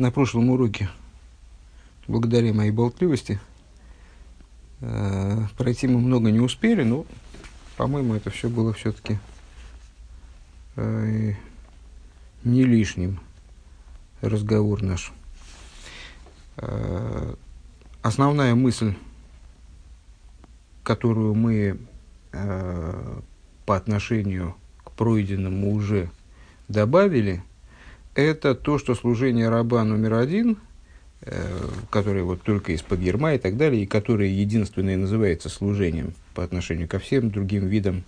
на прошлом уроке, благодаря моей болтливости, э, пройти мы много не успели, но, по-моему, это все было все-таки э, не лишним разговор наш. Э, основная мысль, которую мы э, по отношению к пройденному уже добавили – это то, что служение раба номер один, э, который вот только из-под ерма и так далее, и которое единственное называется служением по отношению ко всем другим видам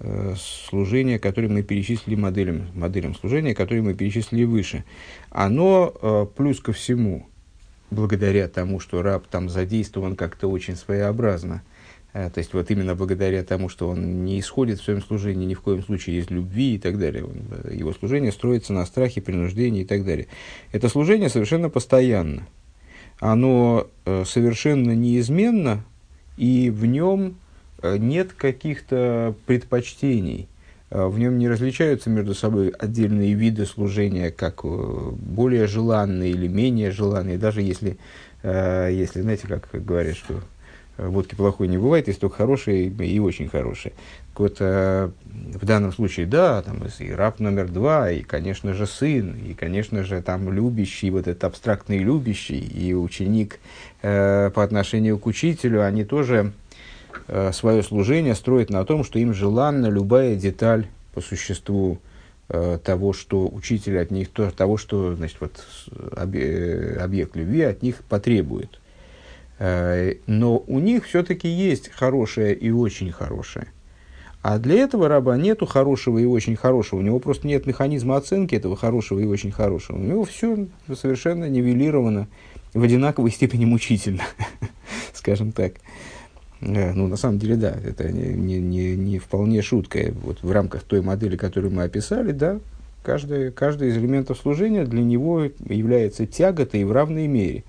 э, служения, которые мы перечислили моделям, моделям служения, которые мы перечислили выше, оно э, плюс ко всему, благодаря тому, что раб там задействован как-то очень своеобразно – то есть вот именно благодаря тому, что он не исходит в своем служении ни в коем случае из любви и так далее. Э, его служение строится на страхе, принуждении и так далее. Это служение совершенно постоянно. Оно э, совершенно неизменно, и в нем нет каких-то предпочтений. В нем не различаются между собой отдельные виды служения, как более желанные или менее желанные, даже если, если знаете, как говорят, что водки плохой не бывает, есть только хорошие и очень хорошие. Так вот, э, в данном случае, да, там и раб номер два, и, конечно же, сын, и, конечно же, там любящий, вот этот абстрактный любящий, и ученик э, по отношению к учителю, они тоже э, свое служение строят на том, что им желанна любая деталь по существу э, того, что учитель от них, то, того, что значит, вот, э, объект любви от них потребует. Э, но у них все-таки есть хорошее и очень хорошее. А для этого раба нету хорошего и очень хорошего. У него просто нет механизма оценки этого хорошего и очень хорошего. У него все совершенно нивелировано в одинаковой степени мучительно, скажем так. Э, ну, на самом деле, да, это не, не, не вполне шутка. Вот в рамках той модели, которую мы описали, да, каждый, каждый из элементов служения для него является тяготой в равной мере.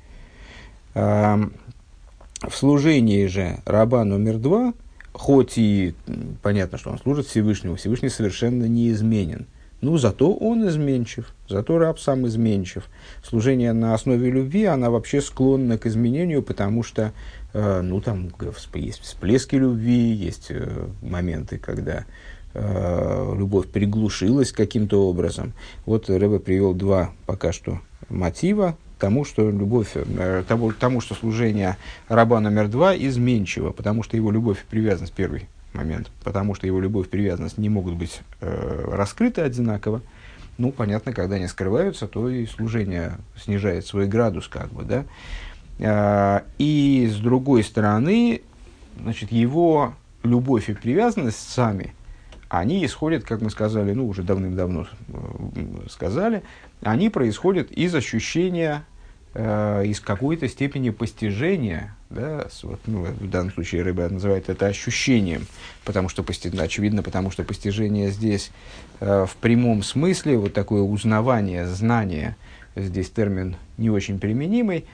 В служении же раба номер два, хоть и понятно, что он служит Всевышнему, Всевышний совершенно неизменен. Ну, зато он изменчив, зато раб сам изменчив. Служение на основе любви, она вообще склонна к изменению, потому что, э, ну, там есть всплески любви, есть э, моменты, когда э, любовь приглушилась каким-то образом. Вот Рэбе привел два пока что мотива тому, что любовь, э, тому, тому, что служение раба номер два изменчиво, потому что его любовь и привязанность, первый момент, потому что его любовь и привязанность не могут быть э, раскрыты одинаково, ну, понятно, когда они скрываются, то и служение снижает свой градус, как бы, да. А, и с другой стороны, значит, его любовь и привязанность сами, они исходят, как мы сказали, ну, уже давным-давно э, сказали, они происходят из ощущения, э, из какой-то степени постижения, да, вот, ну, в данном случае рыба называет это ощущением, потому что, очевидно, потому что постижение здесь э, в прямом смысле, вот такое узнавание, знание, здесь термин не очень применимый,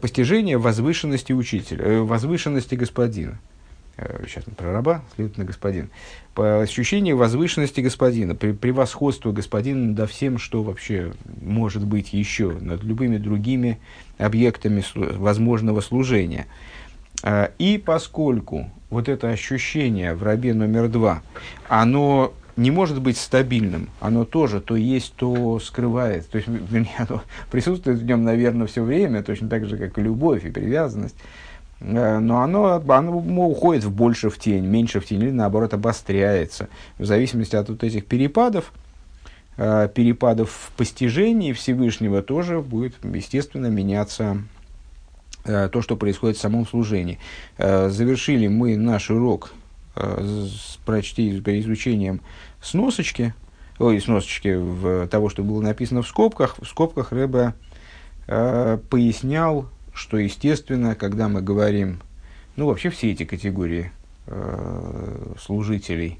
постижение возвышенности учителя, э, возвышенности господина. Э, сейчас про раба, следовательно, господин. По ощущению возвышенности господина, превосходства господина над всем, что вообще может быть еще, над любыми другими объектами возможного служения. А, и поскольку вот это ощущение в рабе номер два, оно не может быть стабильным, оно тоже то есть, то скрывает. То есть, вернее, оно присутствует в нем, наверное, все время, точно так же, как и любовь и привязанность. Э, но оно, оно уходит в больше в тень, меньше в тень, или наоборот обостряется. В зависимости от вот этих перепадов, э, перепадов в постижении Всевышнего тоже будет, естественно, меняться э, то, что происходит в самом служении. Завершили мы наш урок с прочти, изучением сносочки, ой, сносочки в, того, что было написано в скобках. В скобках Рэбе пояснял что, естественно, когда мы говорим, ну, вообще все эти категории э, служителей,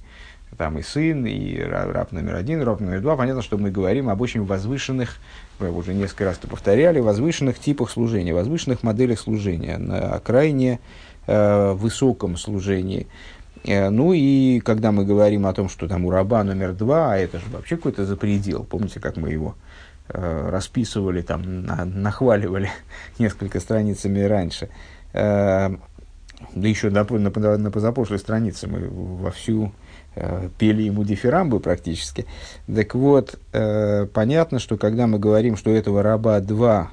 там и сын, и раб номер один, раб номер два, понятно, что мы говорим об очень возвышенных, мы уже несколько раз это повторяли, возвышенных типах служения, возвышенных моделях служения, на крайне э, высоком служении. Э, ну и когда мы говорим о том, что там у раба номер два, а это же вообще какой-то запредел, помните, как мы его расписывали, там, на, нахваливали несколько страницами раньше. Э, да еще на, на, на позапрошлой странице мы вовсю э, пели ему дифирамбы практически. Так вот, э, понятно, что когда мы говорим, что этого раба два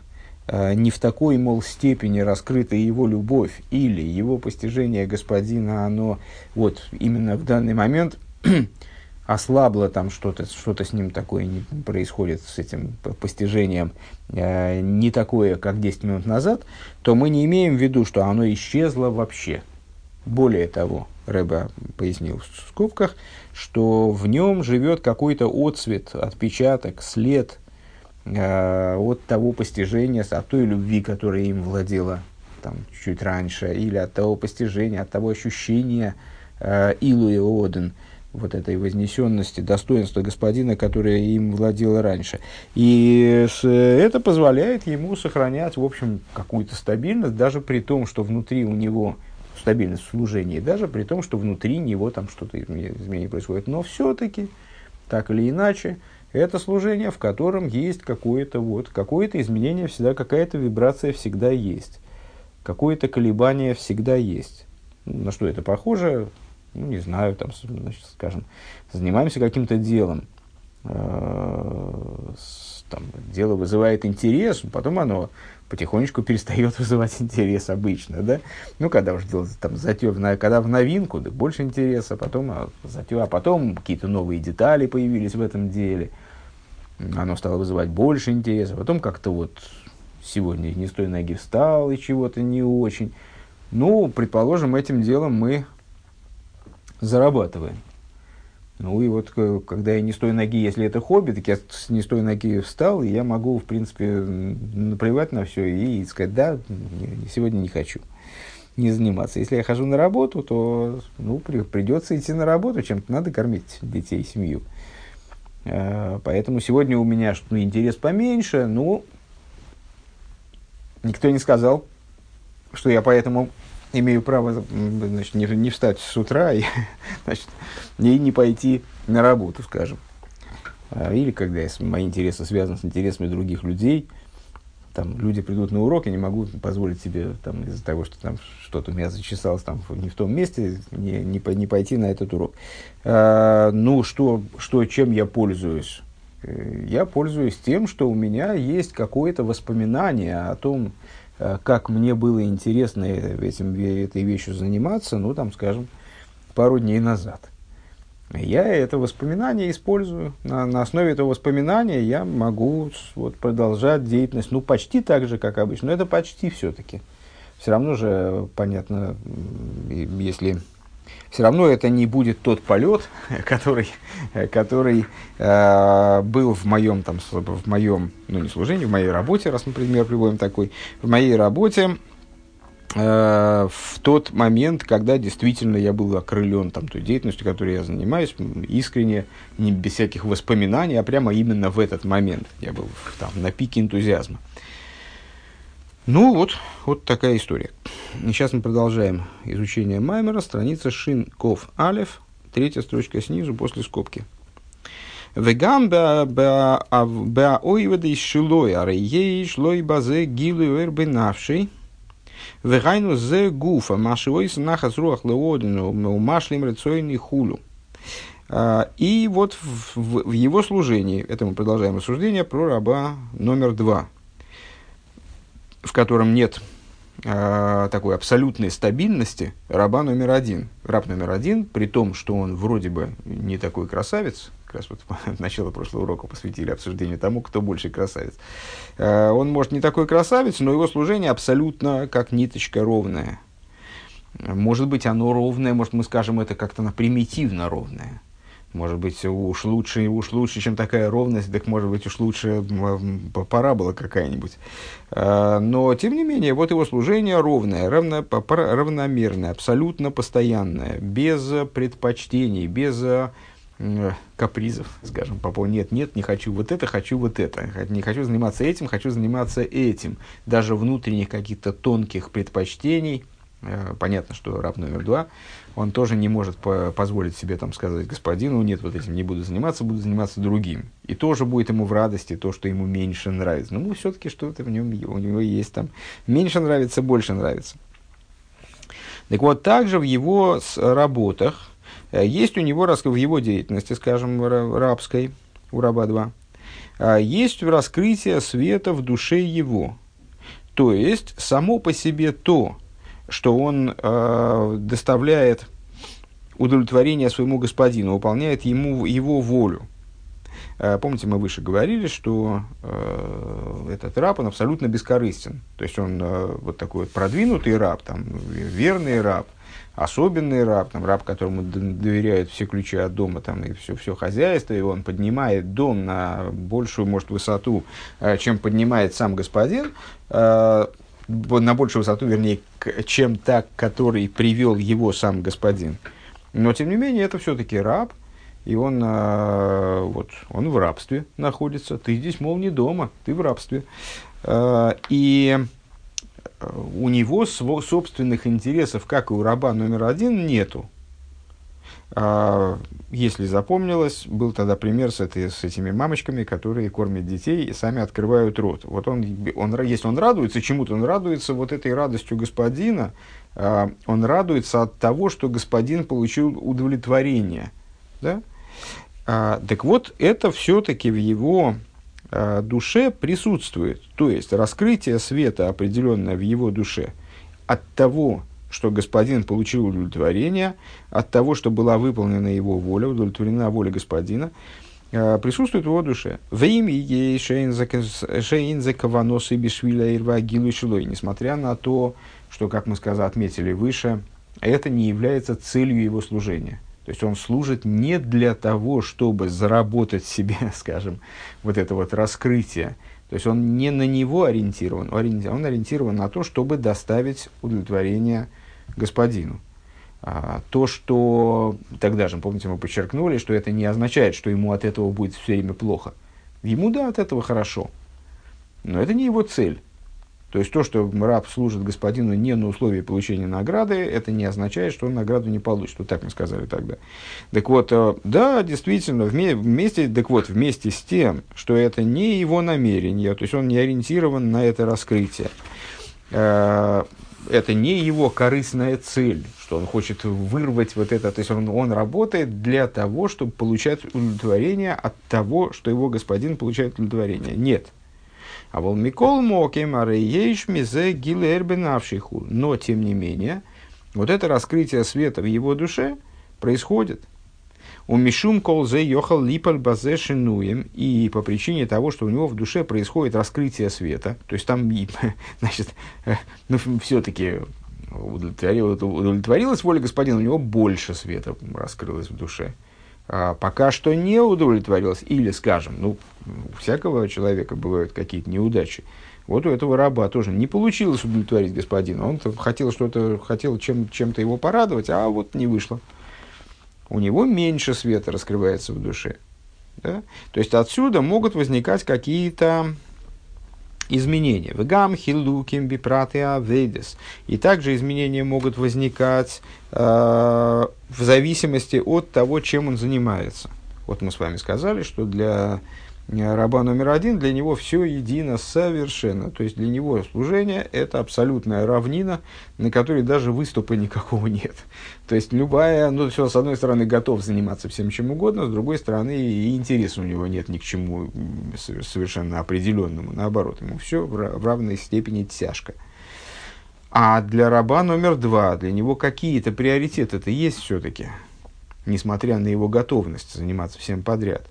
э, не в такой, мол, степени раскрыта его любовь или его постижение господина, оно вот именно в данный момент ослабло там что-то, что-то с ним такое не происходит, с этим постижением, э, не такое, как 10 минут назад, то мы не имеем в виду, что оно исчезло вообще. Более того, Рэба пояснил в скобках, что в нем живет какой-то отцвет, отпечаток, след э, от того постижения, от той любви, которая им владела там, чуть раньше, или от того постижения, от того ощущения э, Илу и Оден – вот этой вознесенности, достоинства господина, которое им владело раньше. И это позволяет ему сохранять, в общем, какую-то стабильность, даже при том, что внутри у него стабильность в служении, даже при том, что внутри него там что-то изменение происходит. Но все-таки, так или иначе, это служение, в котором есть какое-то вот, какое-то изменение всегда, какая-то вибрация всегда есть, какое-то колебание всегда есть. На что это похоже? Ну, не знаю, там, значит, скажем, занимаемся каким-то делом, э, там, дело вызывает интерес, потом оно потихонечку перестает вызывать интерес обычно, да? Ну, когда уже дело там затев, когда в новинку, так больше интереса, потом а, затев, а потом какие-то новые детали появились в этом деле, оно стало вызывать больше интереса, потом как-то вот сегодня не с той ноги встал и чего-то не очень. Ну, предположим, этим делом мы зарабатываем. Ну и вот когда я не с той ноги, если это хобби, так я не с той ноги встал, и я могу, в принципе, наплевать на все и сказать, да, сегодня не хочу не заниматься. Если я хожу на работу, то ну, при, придется идти на работу, чем-то надо кормить детей, семью. Э, поэтому сегодня у меня ну, интерес поменьше, ну, никто не сказал, что я поэтому имею право значит, не, не встать с утра и, значит, и не пойти на работу, скажем. А, или когда мои интересы связаны с интересами других людей, там люди придут на урок, я не могу позволить себе там, из-за того, что там что-то у меня зачесалось там, не в том месте, не, не, не пойти на этот урок. А, ну, что, что, чем я пользуюсь? Э, я пользуюсь тем, что у меня есть какое-то воспоминание о том, как мне было интересно этим, этой вещью заниматься, ну, там, скажем, пару дней назад. Я это воспоминание использую. На, на основе этого воспоминания я могу вот, продолжать деятельность, ну, почти так же, как обычно. Но это почти все-таки. Все равно же, понятно, если все равно это не будет тот полет, который, который э, был в моем, там, в моем, ну не служении, в моей работе, раз, например, приводим такой, в моей работе э, в тот момент, когда действительно я был окрылен там, той деятельностью, которой я занимаюсь, искренне, не без всяких воспоминаний, а прямо именно в этот момент я был там, на пике энтузиазма. Ну вот, вот такая история. И сейчас мы продолжаем изучение Маймера, страница Шин Ков Алев, третья строчка снизу после скобки. Вегам беаоивады шилой, а рейей шлой базе гилу эрбенавший, вегайну зе гуфа, машивойс нахас руах леодину, машлим рецойный хулу. А, и вот в, в, в его служении, это мы продолжаем рассуждение про раба номер два – в котором нет э, такой абсолютной стабильности раба номер один. Раб номер один, при том, что он вроде бы не такой красавец, как раз вот начало прошлого урока посвятили обсуждению тому, кто больше красавец. Э, он, может, не такой красавец, но его служение абсолютно как ниточка ровная. Может быть, оно ровное, может, мы скажем это как-то на примитивно ровное. Может быть, уж лучше, уж лучше, чем такая ровность, так может быть, уж лучше парабола какая-нибудь. А, но, тем не менее, вот его служение ровное, равно, равномерное, абсолютно постоянное, без предпочтений, без капризов, скажем, по поводу нет, нет, не хочу вот это, хочу вот это, не хочу заниматься этим, хочу заниматься этим. Даже внутренних каких-то тонких предпочтений Э, понятно, что раб номер два, он тоже не может по позволить себе там сказать господину, нет, вот этим не буду заниматься, буду заниматься другим. И тоже будет ему в радости то, что ему меньше нравится. Ну, все-таки что-то в нем, у него есть там меньше нравится, больше нравится. Так вот, также в его работах э, есть у него, в его деятельности, скажем, рабской, у раба 2, э, есть раскрытие света в душе его. То есть, само по себе то, что он э, доставляет удовлетворение своему господину, выполняет ему его волю. Э, помните, мы выше говорили, что э, этот раб, он абсолютно бескорыстен. То есть он э, вот такой вот продвинутый раб, там, верный раб, особенный раб, там, раб, которому доверяют все ключи от дома там, и все, все хозяйство, и он поднимает дом на большую, может, высоту, э, чем поднимает сам господин. На большую высоту, вернее, чем та, который привел его сам господин. Но, тем не менее, это все-таки раб, и он, э, вот, он в рабстве находится. Ты здесь, мол, не дома, ты в рабстве. Э, и у него собственных интересов, как и у раба номер один, нету. А, если запомнилось, был тогда пример с, этой, с этими мамочками, которые кормят детей и сами открывают рот. Вот он, он, если он радуется чему-то, он радуется вот этой радостью господина, а, он радуется от того, что господин получил удовлетворение. Да? А, так вот, это все-таки в его душе присутствует. То есть, раскрытие света определенное в его душе от того, что господин получил удовлетворение от того, что была выполнена его воля, удовлетворена воля господина, э, присутствует его душе. В имя ей шейнзекаваносы бишвиля ирва гилушилой, несмотря на то, что, как мы сказали, отметили выше, это не является целью его служения. То есть он служит не для того, чтобы заработать себе, скажем, вот это вот раскрытие, то есть он не на него ориентирован, он ориентирован на то, чтобы доставить удовлетворение господину. А, то, что тогда же, помните, мы подчеркнули, что это не означает, что ему от этого будет все время плохо. Ему, да, от этого хорошо. Но это не его цель. То есть то, что раб служит господину не на условии получения награды, это не означает, что он награду не получит. Вот так мы сказали тогда. Так вот, э, да, действительно, вместе, так вот, вместе с тем, что это не его намерение, то есть он не ориентирован на это раскрытие, э, это не его корыстная цель, что он хочет вырвать вот это. То есть он, он работает для того, чтобы получать удовлетворение от того, что его господин получает удовлетворение. Нет. А вол Микол Мокем Арейеш Мизе Гилербенавшиху. Но, тем не менее, вот это раскрытие света в его душе происходит. У Мишум колзе йохал липаль базе шинуем, и по причине того, что у него в душе происходит раскрытие света, то есть там, значит, э, ну, все-таки удовлетворилась воля господина, у него больше света раскрылось в душе. А пока что не удовлетворилась, или, скажем, ну, у всякого человека бывают какие-то неудачи. Вот у этого раба тоже не получилось удовлетворить господина. Он хотел что-то, хотел чем, чем-то его порадовать, а вот не вышло у него меньше света раскрывается в душе. Да? То есть отсюда могут возникать какие-то изменения. Вегам хилуким бипраты авейдес. И также изменения могут возникать э, в зависимости от того, чем он занимается. Вот мы с вами сказали, что для раба номер один, для него все едино совершенно. То есть для него служение – это абсолютная равнина, на которой даже выступа никакого нет. То есть любая, ну, все, с одной стороны, готов заниматься всем чем угодно, с другой стороны, и интереса у него нет ни к чему совершенно определенному. Наоборот, ему все в равной степени тяжко. А для раба номер два, для него какие-то приоритеты-то есть все-таки, несмотря на его готовность заниматься всем подряд.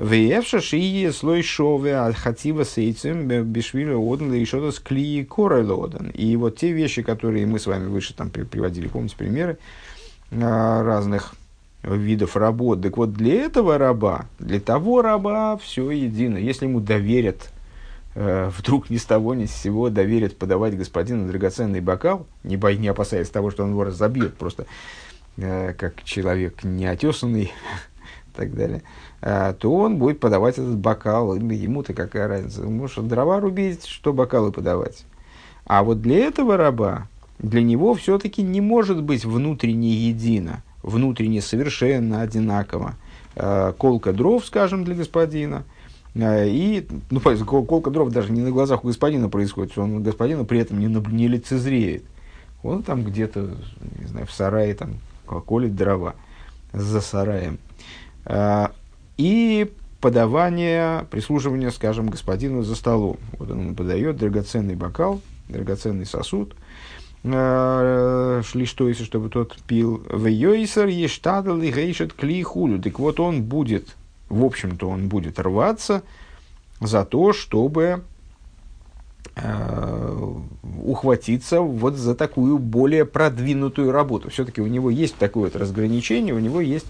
Веевша шии слой шове от хатива сейцем бешвиля оден еще с клии корелоден. И вот те вещи, которые мы с вами выше там приводили, помните примеры а, разных видов работ. Так вот, для этого раба, для того раба все едино. Если ему доверят, э, вдруг ни с того ни с сего доверят подавать господину драгоценный бокал, не, бой, не опасаясь того, что он его разобьет, просто э, как человек неотесанный и так далее, а, то он будет подавать этот бокал. Ему-то какая разница? Может дрова рубить, что бокалы подавать. А вот для этого раба для него все-таки не может быть внутренне едино, внутренне совершенно одинаково. Э, колка дров, скажем, для господина, э, и, ну, колка дров даже не на глазах у господина происходит, он господина при этом не, не лицезреет. Он там где-то, не знаю, в сарае там колет дрова за сараем. Э, и подавание, прислуживание, скажем, господину за столом. Вот он подает драгоценный бокал, драгоценный сосуд, э, шли что, если чтобы тот пил. В Йойсер ештадал и гейшет клихулю. Так вот он будет, в общем-то он будет рваться за то, чтобы э, ухватиться вот за такую более продвинутую работу. Все-таки у него есть такое вот разграничение, у него есть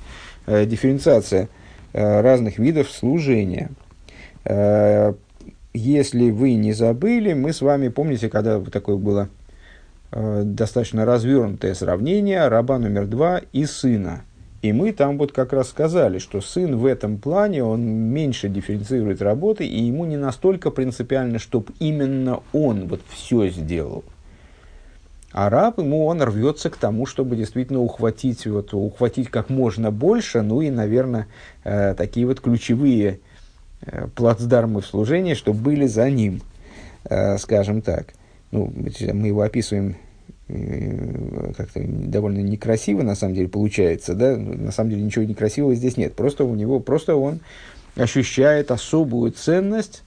э, дифференциация – Э, разных видов служения. Э, если вы не забыли, мы с вами, помните, когда такое было э, достаточно развернутое сравнение раба номер два и сына. И мы там вот как раз сказали, что сын в этом плане, он меньше дифференцирует работы, и ему не настолько принципиально, чтобы именно он вот все сделал. А раб ему он рвется к тому, чтобы действительно ухватить, вот, ухватить как можно больше, ну и, наверное, э, такие вот ключевые э, плацдармы в служении, что были за ним, э, скажем так. Ну, мы его описываем э, как-то довольно некрасиво, на самом деле, получается, да, на самом деле ничего некрасивого здесь нет, просто у него, просто он ощущает особую ценность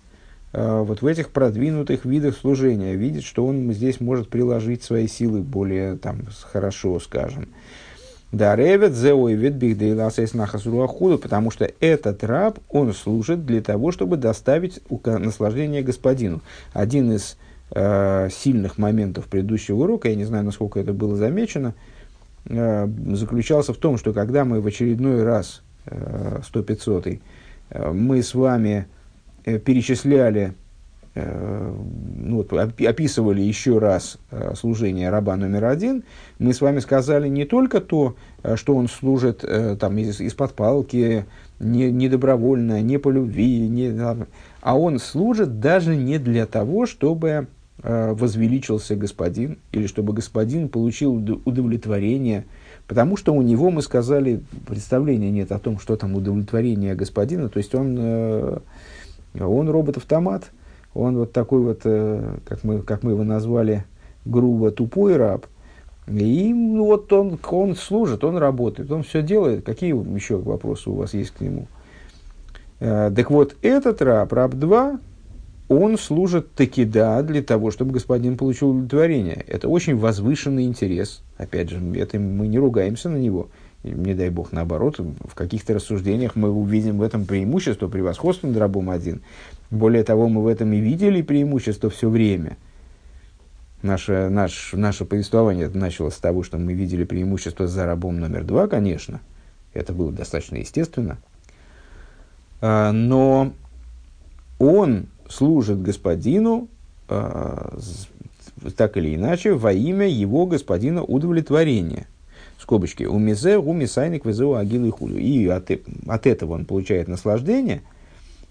вот в этих продвинутых видах служения, видит, что он здесь может приложить свои силы более там, хорошо, скажем. Да, ревет зеой вет бихдейласэс нахасуруахуду, потому что этот раб, он служит для того, чтобы доставить наслаждение господину. Один из э, сильных моментов предыдущего урока, я не знаю, насколько это было замечено, э, заключался в том, что когда мы в очередной раз, э, 100-500, э, мы с вами Э, перечисляли, э, ну, вот, описывали еще раз э, служение раба номер один, мы с вами сказали не только то, что он служит там, из, из-под палки, не, не добровольно, не по любви, не, а он служит даже не для того, чтобы возвеличился господин, или чтобы господин получил удовлетворение, потому что у него, мы сказали, представления нет о том, что там удовлетворение господина, то есть он он робот-автомат, он вот такой вот, э, как мы, как мы его назвали, грубо тупой раб. И вот он, он служит, он работает, он все делает. Какие еще вопросы у вас есть к нему? Э, так вот, этот раб, раб 2, он служит таки да для того, чтобы господин получил удовлетворение. Это очень возвышенный интерес. Опять же, это мы не ругаемся на него не дай бог, наоборот, в каких-то рассуждениях мы увидим в этом преимущество, превосходство над рабом один. Более того, мы в этом и видели преимущество все время. Наше, наш, наше повествование началось с того, что мы видели преимущество за рабом номер два, конечно. Это было достаточно естественно. А, но он служит господину а, так или иначе во имя его господина удовлетворения скобочки, мизе, у мисайник, везеу, агил и хулю. И от, от этого он получает наслаждение,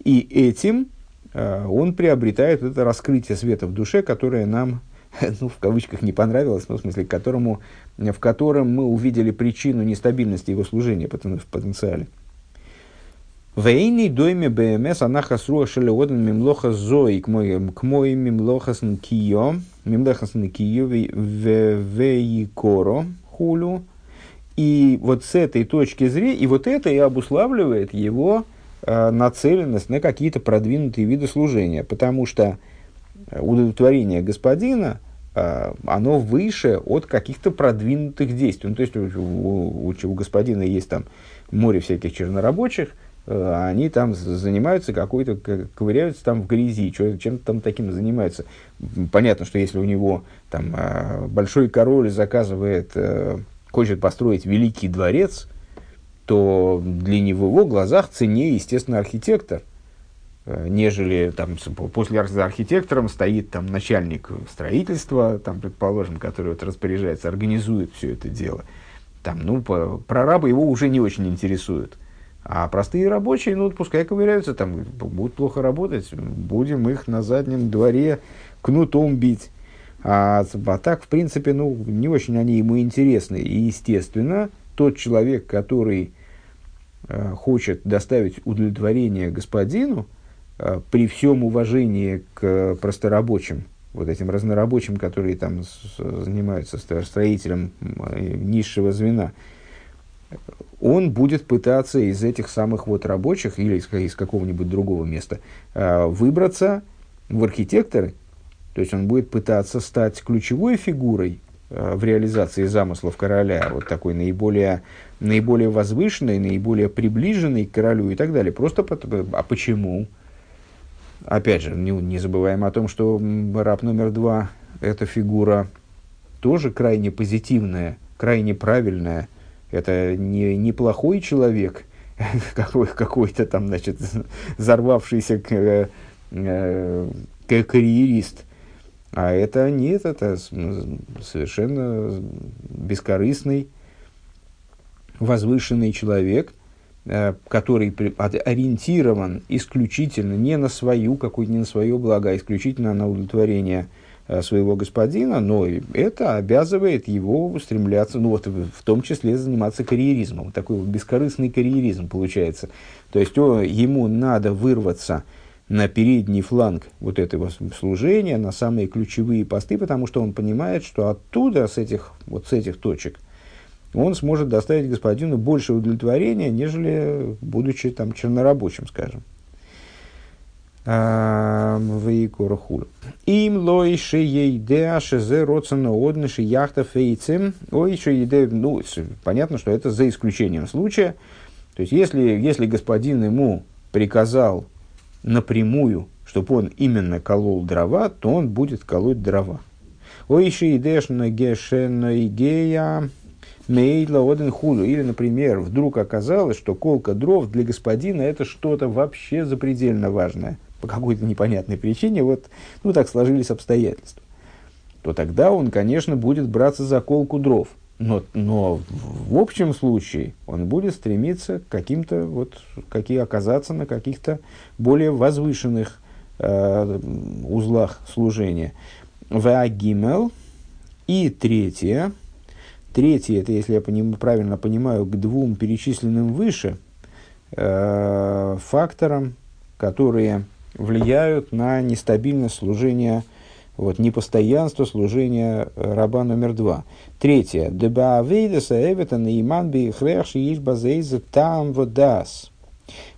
и этим э, он приобретает это раскрытие света в душе, которое нам, ну, в кавычках, не понравилось, но в смысле, которому, в котором мы увидели причину нестабильности его служения в потенциале. Вейни дойме БМС анаха сруа шелеоден мимлоха зои к мой мимлоха снкио мимлоха снкио вейкоро хулю и вот с этой точки зрения, и вот это и обуславливает его э, нацеленность на какие-то продвинутые виды служения, потому что удовлетворение господина, э, оно выше от каких-то продвинутых действий. Ну, то есть у, у, у господина есть там море всяких чернорабочих, э, они там занимаются какой-то, ковыряются там в грязи, чем-то там таким занимаются. Понятно, что если у него там э, большой король заказывает э, хочет построить великий дворец, то для него в его глазах ценнее, естественно, архитектор, э, нежели там, после архитектором стоит там, начальник строительства, там, предположим, который вот распоряжается, организует все это дело. Там, ну, по, прорабы его уже не очень интересуют. А простые рабочие, ну, пускай ковыряются, там, будут плохо работать, будем их на заднем дворе кнутом бить. А, а так, в принципе, ну, не очень они ему интересны. И, естественно, тот человек, который э, хочет доставить удовлетворение господину, э, при всем уважении к просторабочим, вот этим разнорабочим, которые там с, занимаются строителем э, низшего звена, он будет пытаться из этих самых вот рабочих или из, из какого-нибудь другого места э, выбраться в архитекторы, то есть он будет пытаться стать ключевой фигурой э, в реализации замыслов короля, вот такой наиболее, наиболее возвышенной, наиболее приближенной к королю и так далее. Просто потому, а почему? Опять же, не, не забываем о том, что раб номер два – это фигура тоже крайне позитивная, крайне правильная. Это не, неплохой человек, какой, какой-то там, значит, взорвавшийся к, э, к, карьерист – а это нет, это совершенно бескорыстный, возвышенный человек, э, который ориентирован исключительно не на свою, какую-то не на свое благо, а исключительно на удовлетворение э, своего господина, но это обязывает его стремляться, ну вот в том числе заниматься карьеризмом. Такой вот бескорыстный карьеризм получается. То есть о, ему надо вырваться на передний фланг вот этого служения, на самые ключевые посты, потому что он понимает, что оттуда, с этих, вот с этих точек, он сможет доставить господину больше удовлетворения, нежели будучи там чернорабочим, скажем. Вейкорхур. Им лой шеейде шезе родсона одныши яхта фейцем. Ой, шеейде, ну, понятно, что это за исключением случая. То есть, если, если господин ему приказал напрямую, чтобы он именно колол дрова, то он будет колоть дрова. Ой, еще идешна гешена идея мейла один худу. Или, например, вдруг оказалось, что колка дров для господина это что-то вообще запредельно важное. По какой-то непонятной причине, вот, ну, так сложились обстоятельства. То тогда он, конечно, будет браться за колку дров – но, но в общем случае он будет стремиться к каким-то, вот, какие оказаться на каких-то более возвышенных э, узлах служения. Вагимел. И третье. Третье, это, если я поним, правильно понимаю, к двум перечисленным выше э, факторам, которые влияют на нестабильность служения вот, непостоянство служения э, раба номер два. Третье. Дебаавейдаса эвета наиман бихреш иш базейза там водас.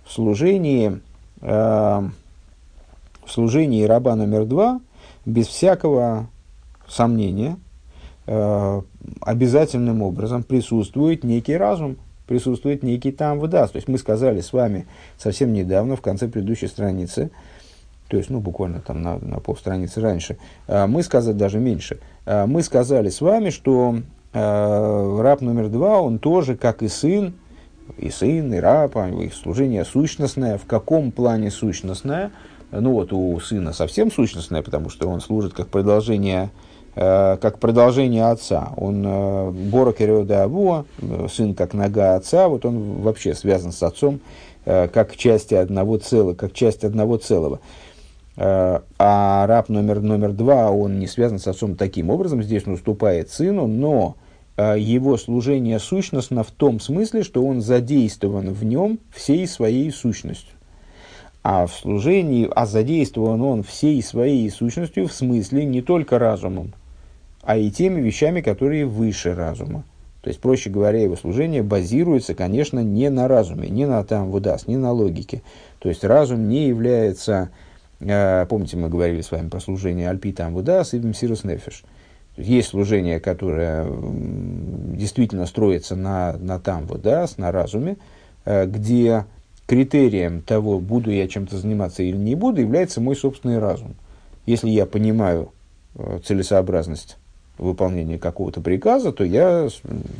В служении, э, в служении раба номер два без всякого сомнения э, обязательным образом присутствует некий разум, присутствует некий там выдаст. То есть мы сказали с вами совсем недавно, в конце предыдущей страницы, то есть, ну, буквально там на, на полстраницы раньше, а, мы сказали, даже меньше, а, мы сказали с вами, что а, раб номер два, он тоже, как и сын, и сын, и раб, их служение сущностное. В каком плане сущностное? Ну вот у сына совсем сущностное, потому что он служит как продолжение, как продолжение отца. Он Бора Кереода Авуа, сын как нога отца, вот он вообще связан с отцом как части одного целого, как часть одного целого. Э, а раб номер, номер два, он не связан с отцом таким образом, здесь он уступает сыну, но э, его служение сущностно в том смысле, что он задействован в нем всей своей сущностью. А в служении, а задействован он всей своей сущностью в смысле не только разумом, а и теми вещами, которые выше разума. То есть, проще говоря, его служение базируется, конечно, не на разуме, не на там выдаст, не на логике. То есть, разум не является помните, мы говорили с вами про служение Альпита Амвудас и Мсирус Нефиш. Есть служение, которое действительно строится на, на там Вудас, на разуме, э, где критерием того, буду я чем-то заниматься или не буду, является мой собственный разум. Если я понимаю э, целесообразность выполнения какого-то приказа, то я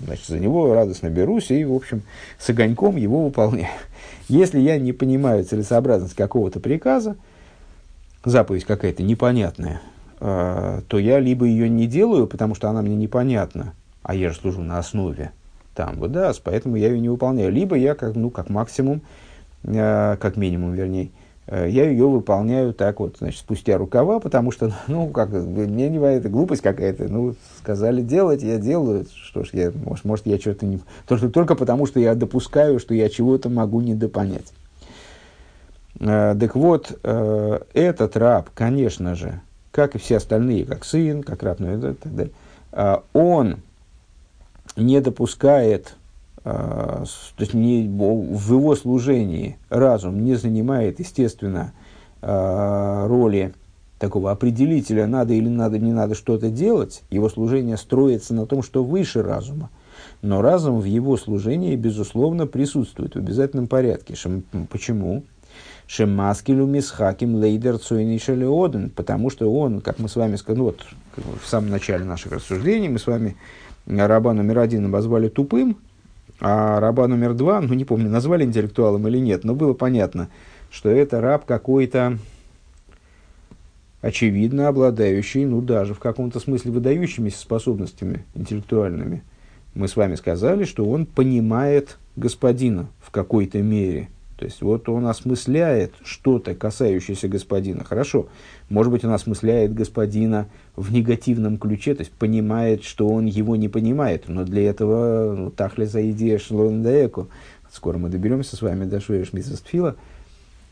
значит, за него радостно берусь и, в общем, с огоньком его выполняю. Если я не понимаю целесообразность какого-то приказа, заповедь какая-то непонятная, э, то я либо ее не делаю, потому что она мне непонятна, а я же служу на основе там, вот, да, поэтому я ее не выполняю. Либо я, как, ну, как максимум, э, как минимум, вернее, Э, я ее выполняю так вот, значит, спустя рукава, потому что, ну, как, мне не это глупость какая-то, ну, сказали делать, я делаю, что ж, я, может, может я что-то не... Только, только потому, что я допускаю, что я чего-то могу недопонять. Э, так вот, э, этот раб, конечно же, как и все остальные, как сын, как раб, ну, и так далее, он не допускает то есть не, в его служении разум не занимает, естественно, роли такого определителя, надо или надо, не надо что-то делать, его служение строится на том, что выше разума. Но разум в его служении, безусловно, присутствует в обязательном порядке. Почему? Шемаскилю мисхаким лейдер цойнишелеоден, потому что он, как мы с вами сказали, ну вот в самом начале наших рассуждений, мы с вами раба номер один обозвали тупым, а раба номер два, ну не помню, назвали интеллектуалом или нет, но было понятно, что это раб какой-то, очевидно, обладающий, ну даже в каком-то смысле выдающимися способностями интеллектуальными. Мы с вами сказали, что он понимает господина в какой-то мере – то есть вот он осмысляет что-то, касающееся господина. Хорошо, может быть, он осмысляет господина в негативном ключе, то есть понимает, что он его не понимает. Но для этого ну, тахли за идея шлондаеку. Скоро мы доберемся с вами до Шуэш Митсвастфила,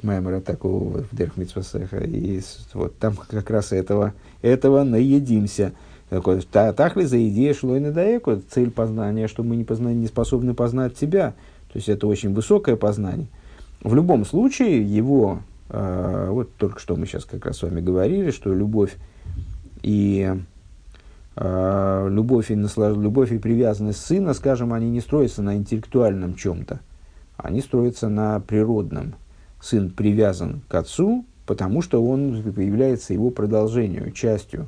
Маймера такого в Дерх. И вот там как раз этого, этого наедимся. Тахли за идея шлойнадаеку, цель познания, что мы не, позна, не способны познать тебя. То есть это очень высокое познание – в любом случае, его, э, вот только что мы сейчас как раз с вами говорили, что любовь и э, любовь, и наслаж... любовь и привязанность сына, скажем, они не строятся на интеллектуальном чем-то, они строятся на природном. Сын привязан к отцу, потому что он является его продолжением, частью.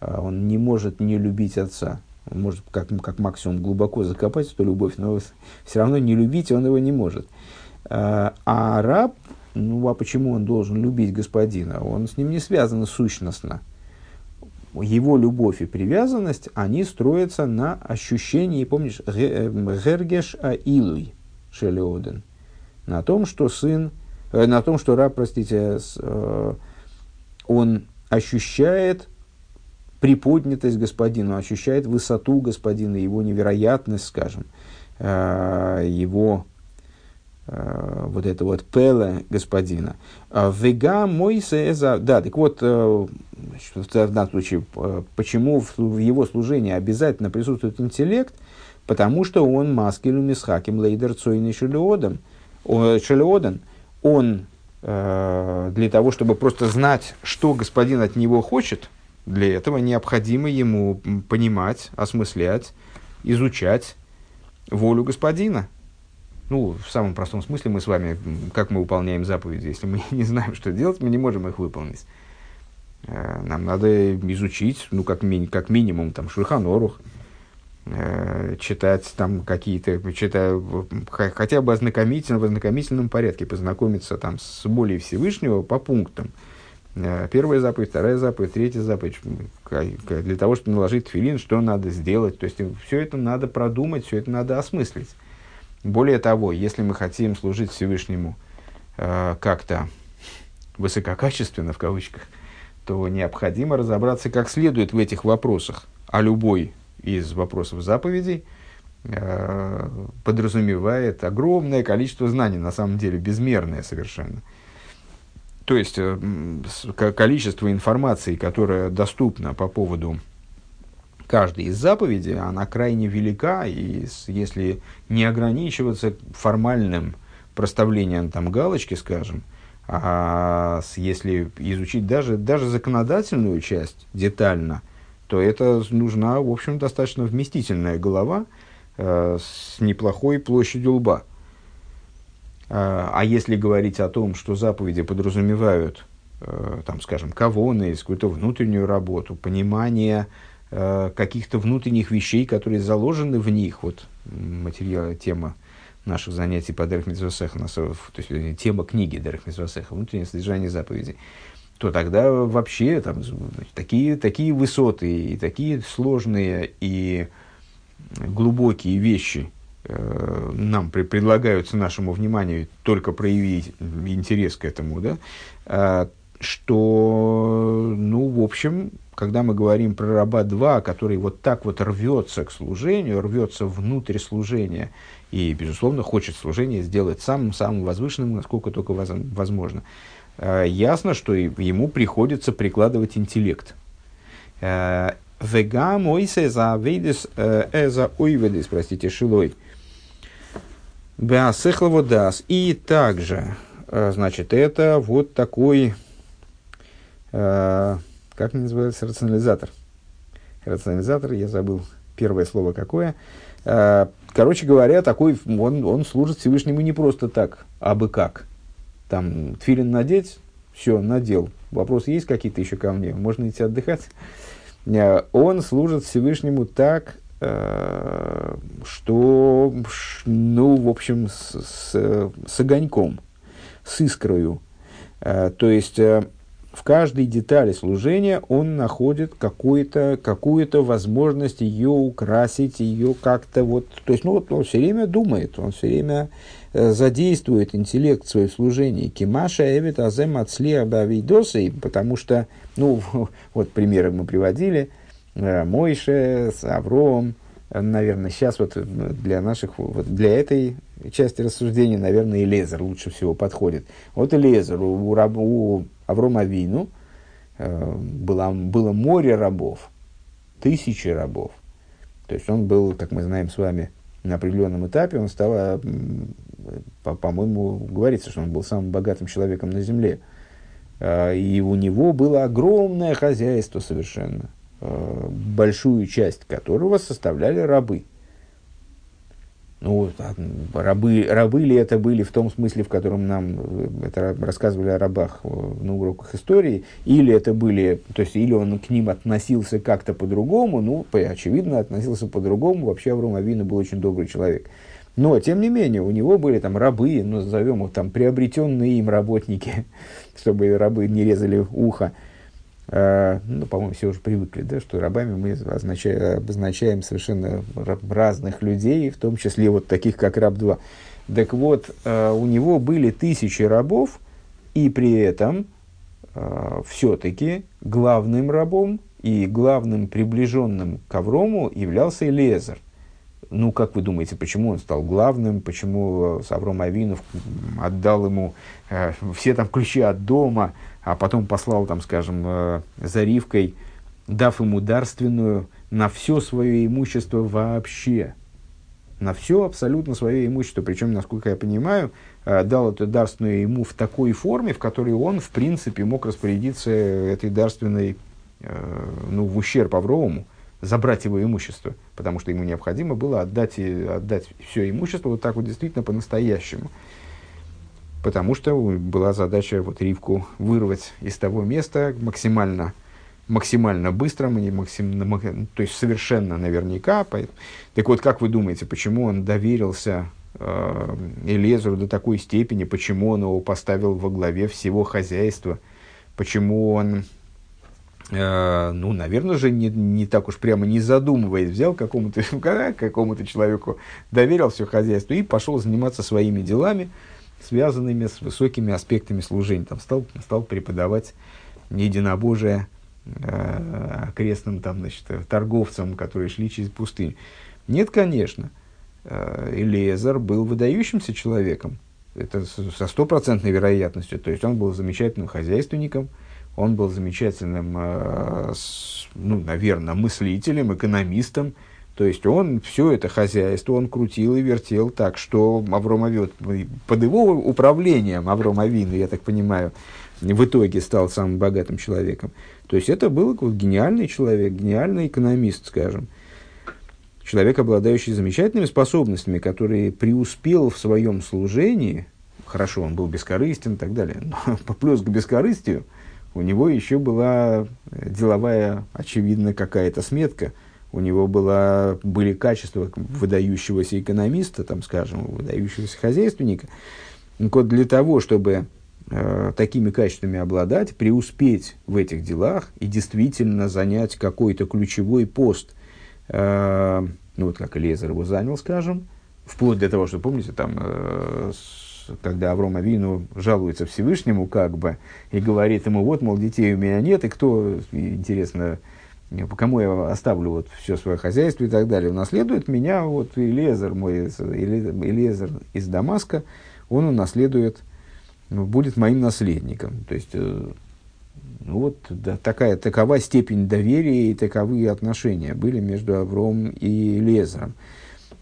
Э, он не может не любить отца. Он может как, как максимум глубоко закопать эту любовь, но все равно не любить он его не может. Э, а раб, ну а почему он должен любить господина? Он с ним не связан сущностно. Его любовь и привязанность, они строятся на ощущении, помнишь, гергеш аилуй шелеоден, на том, что сын, э, на том, что раб, простите, э, он ощущает приподнятость господина, ощущает высоту господина, его невероятность, скажем, его Э, вот это вот пеле господина. А Вега мой за... Да, так вот, э, в данном случае, э, почему в его служении обязательно присутствует интеллект? Потому что он маскилю мисхаким лейдер цойни шелеоден. Он для того, чтобы просто знать, что господин от него хочет, для этого необходимо ему понимать, осмыслять, изучать волю господина ну, в самом простом смысле мы с вами, как мы выполняем заповеди, если мы не знаем, что делать, мы не можем их выполнить. Э, нам надо изучить, ну, как, ми- как минимум, там, Шульханорух, э, читать там какие-то, читая, хотя бы ознакомительно, в ознакомительном порядке, познакомиться там с более Всевышнего по пунктам. Э, первая заповедь, вторая заповедь, третья заповедь, для того, чтобы наложить филин, что надо сделать. То есть, все это надо продумать, все это надо осмыслить. Более того, если мы хотим служить Всевышнему э, как-то высококачественно, в кавычках, то необходимо разобраться как следует в этих вопросах. А любой из вопросов заповедей э, подразумевает огромное количество знаний, на самом деле безмерное совершенно. То есть э, количество информации, которое доступно по поводу каждой из заповедей, она крайне велика, и если не ограничиваться формальным проставлением там галочки, скажем, а если изучить даже, даже законодательную часть детально, то это нужна, в общем, достаточно вместительная голова э, с неплохой площадью лба. А, а если говорить о том, что заповеди подразумевают, э, там, скажем, кавоны, какую-то внутреннюю работу, понимание каких-то внутренних вещей, которые заложены в них. Вот материал, тема наших занятий по Дерх Митзвасеха, то есть тема книги Дерх Митзвасеха, внутреннее содержание заповедей, то тогда вообще там, такие, такие высоты и такие сложные и глубокие вещи э, нам при, предлагаются нашему вниманию только проявить интерес к этому, да, э, что, ну, в общем, когда мы говорим про раба 2, который вот так вот рвется к служению, рвется внутрь служения и, безусловно, хочет служение сделать самым-самым возвышенным, насколько только возможно, э, ясно, что ему приходится прикладывать интеллект. Э, Вега мойсе за вейдис э, эза ойведис, простите, шилой. Беасехловодас. И также, значит, это вот такой как называется, рационализатор. Рационализатор, я забыл первое слово какое. Короче говоря, такой, он, он служит Всевышнему не просто так, а бы как. Там тфилин надеть, все, надел. Вопрос есть какие-то еще ко мне? Можно идти отдыхать? Он служит Всевышнему так, что, ну, в общем, с, с, с огоньком, с искрою. То есть, в каждой детали служения он находит какую-то какую возможность ее украсить, ее как-то вот... То есть, ну вот он все время думает, он все время э, задействует интеллект в служении. Кимаша эвит азем ацли абавидосой, потому что, ну, вот примеры мы приводили, э, Мойше Авром, наверное, сейчас вот для наших, вот для этой части рассуждения, наверное, и Лезер лучше всего подходит. Вот и Лезер у, у, у Аврома Вину э, было, было море рабов, тысячи рабов. То есть он был, как мы знаем с вами, на определенном этапе, он стал, э, по- по-моему, говорится, что он был самым богатым человеком на земле. Э, и у него было огромное хозяйство совершенно, большую часть которого составляли рабы – ну, рабы, рабы ли это были в том смысле, в котором нам э, это рассказывали о рабах э, на уроках истории, или это были, то есть, или он к ним относился как-то по-другому, ну, очевидно, относился по-другому, вообще Авром Авина был очень добрый человек. Но, тем не менее, у него были там рабы, ну, назовем их там приобретенные им работники, чтобы рабы не резали ухо. А, ну, по-моему, все уже привыкли, да, что рабами мы означаем, обозначаем совершенно разных людей, в том числе вот таких, как раб-2. Так вот, а, у него были тысячи рабов, и при этом а, все-таки главным рабом и главным приближенным к Аврому являлся Элезер. Ну, как вы думаете, почему он стал главным, почему Авром Авинов отдал ему э, все там ключи от дома, а потом послал, там, скажем, э, за Ривкой, дав ему дарственную на все свое имущество вообще. На все абсолютно свое имущество. Причем, насколько я понимаю, э, дал эту дарственную ему в такой форме, в которой он, в принципе, мог распорядиться этой дарственной э, ну, в ущерб Авровому, забрать его имущество, потому что ему необходимо было отдать, отдать все имущество вот так вот действительно по-настоящему. Потому что была задача вот Ривку вырвать из того места максимально, максимально быстро, максим, то есть совершенно наверняка. Так вот, как вы думаете, почему он доверился э, Элезеру до такой степени, почему он его поставил во главе всего хозяйства, почему он Uh, ну, наверное же, не, не так уж прямо не задумываясь, взял какому-то какому человеку, доверил все хозяйство и пошел заниматься своими делами, связанными с высокими аспектами служения. Там стал, стал преподавать единобожие э, окрестным там, значит, торговцам, которые шли через пустыню. Нет, конечно. Э, Элиезер был выдающимся человеком. Это со стопроцентной вероятностью. То есть он был замечательным хозяйственником, он был замечательным, э, ну, наверное, мыслителем, экономистом, то есть он все это хозяйство, он крутил и вертел так, что Авром Авин, под его управлением Авром Авин, я так понимаю, в итоге стал самым богатым человеком. То есть это был гениальный человек, гениальный экономист, скажем. Человек, обладающий замечательными способностями, который преуспел в своем служении, хорошо, он был бескорыстен и так далее, но плюс к бескорыстию у него еще была деловая, очевидно, какая-то сметка – у него была, были качества выдающегося экономиста, там, скажем, выдающегося хозяйственника. Вот для того, чтобы э, такими качествами обладать, преуспеть в этих делах и действительно занять какой-то ключевой пост, э, ну вот как Лезер его занял, скажем, вплоть до того, что, помните, там, э, когда Аврома Вину жалуется Всевышнему, как бы, и говорит ему, вот, мол, детей у меня нет, и кто, интересно, кому я оставлю вот все свое хозяйство и так далее, унаследует меня, вот Илезер мой, Илезер из Дамаска, он унаследует, ну, будет моим наследником. То есть, э, ну, вот да, такая, такова степень доверия и таковые отношения были между Авром и Лезером.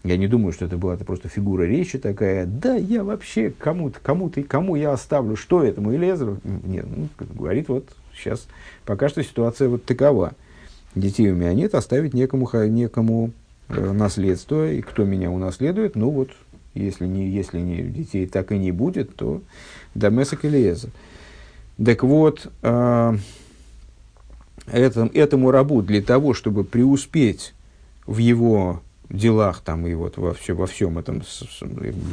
Я не думаю, что это была это просто фигура речи такая. Да, я вообще кому-то, кому-то, кому я оставлю, что этому Элезеру? Нет, ну, говорит, вот сейчас пока что ситуация вот такова. Детей у меня нет, оставить некому, некому э, наследство, и кто меня унаследует, ну вот, если, не, если не, детей так и не будет, то Дамесок Элиезер. Так вот, э, этому, этому рабу для того, чтобы преуспеть в его делах там и вот во, все, во всем этом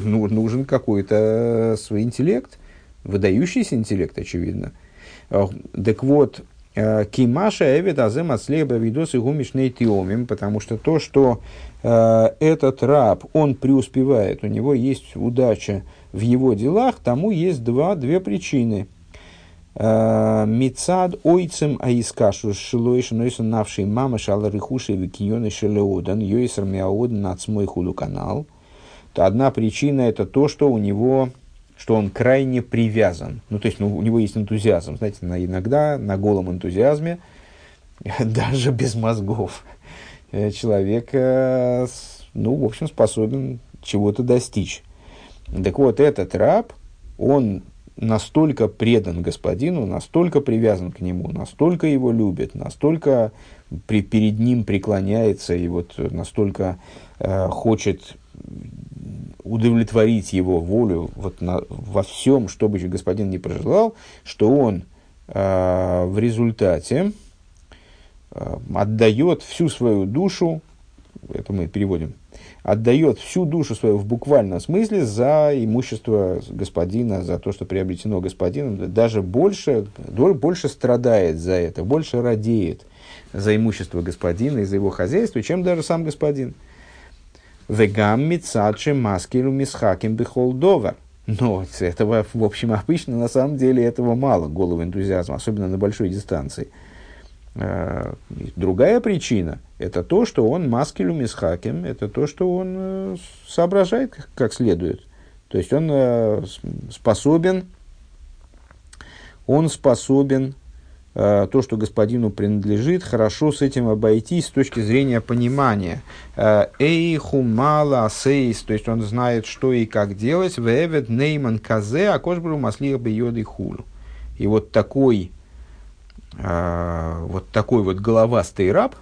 ну, нужен какой-то свой интеллект, выдающийся интеллект, очевидно. Так вот, э, Кимаша Эвид Азем Ацлеба Видос и Гумишней Тиомим, потому что то, что э, этот раб, он преуспевает, у него есть удача в его делах, тому есть два, две причины – Э, Мицад ойцем аискашу шилойш нойсон навший мама шала рихуши викионы шелеодан йойсер мяодан нацмой худу канал. То одна причина это то, что у него что он крайне привязан. Ну, то есть, ну, у него есть энтузиазм. Знаете, на, иногда на голом энтузиазме, даже без мозгов, э, человек, э, ну, в общем, способен чего-то достичь. Так вот, этот раб, он настолько предан господину, настолько привязан к нему, настолько его любит, настолько при, перед ним преклоняется и вот настолько э, хочет удовлетворить его волю вот на, во всем, что бы господин не пожелал, что он э, в результате э, отдает всю свою душу, это мы переводим отдает всю душу свою в буквальном смысле за имущество господина, за то, что приобретено господином, даже больше, больше страдает за это, больше радеет за имущество господина и за его хозяйство, чем даже сам господин. Вегам мицадши маскилу мисхаким бихолдовар. Но этого, в общем, обычно на самом деле этого мало, голого энтузиазма, особенно на большой дистанции – другая причина – это то, что он маскелю мисхакем, это то, что он э, соображает как следует. То есть он э, способен, он способен то, что господину принадлежит, хорошо с этим обойтись с точки зрения понимания. Эйху мала сейс, то есть он знает, что и как делать. Вевед нейман казе, а кошбру маслих бьет хулу. И вот такой вот такой вот головастый раб,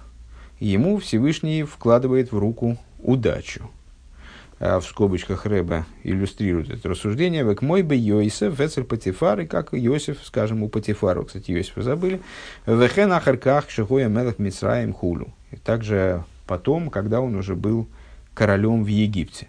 ему Всевышний вкладывает в руку удачу. А в скобочках Рэба иллюстрирует это рассуждение. Век мой бы Йосиф, Вецель Патифар, и как Йосиф, скажем, у Патифара, кстати, Йосифа забыли. Вехен Ахарках Шихоя Мелах Мицраем Хулу. И также потом, когда он уже был королем в Египте.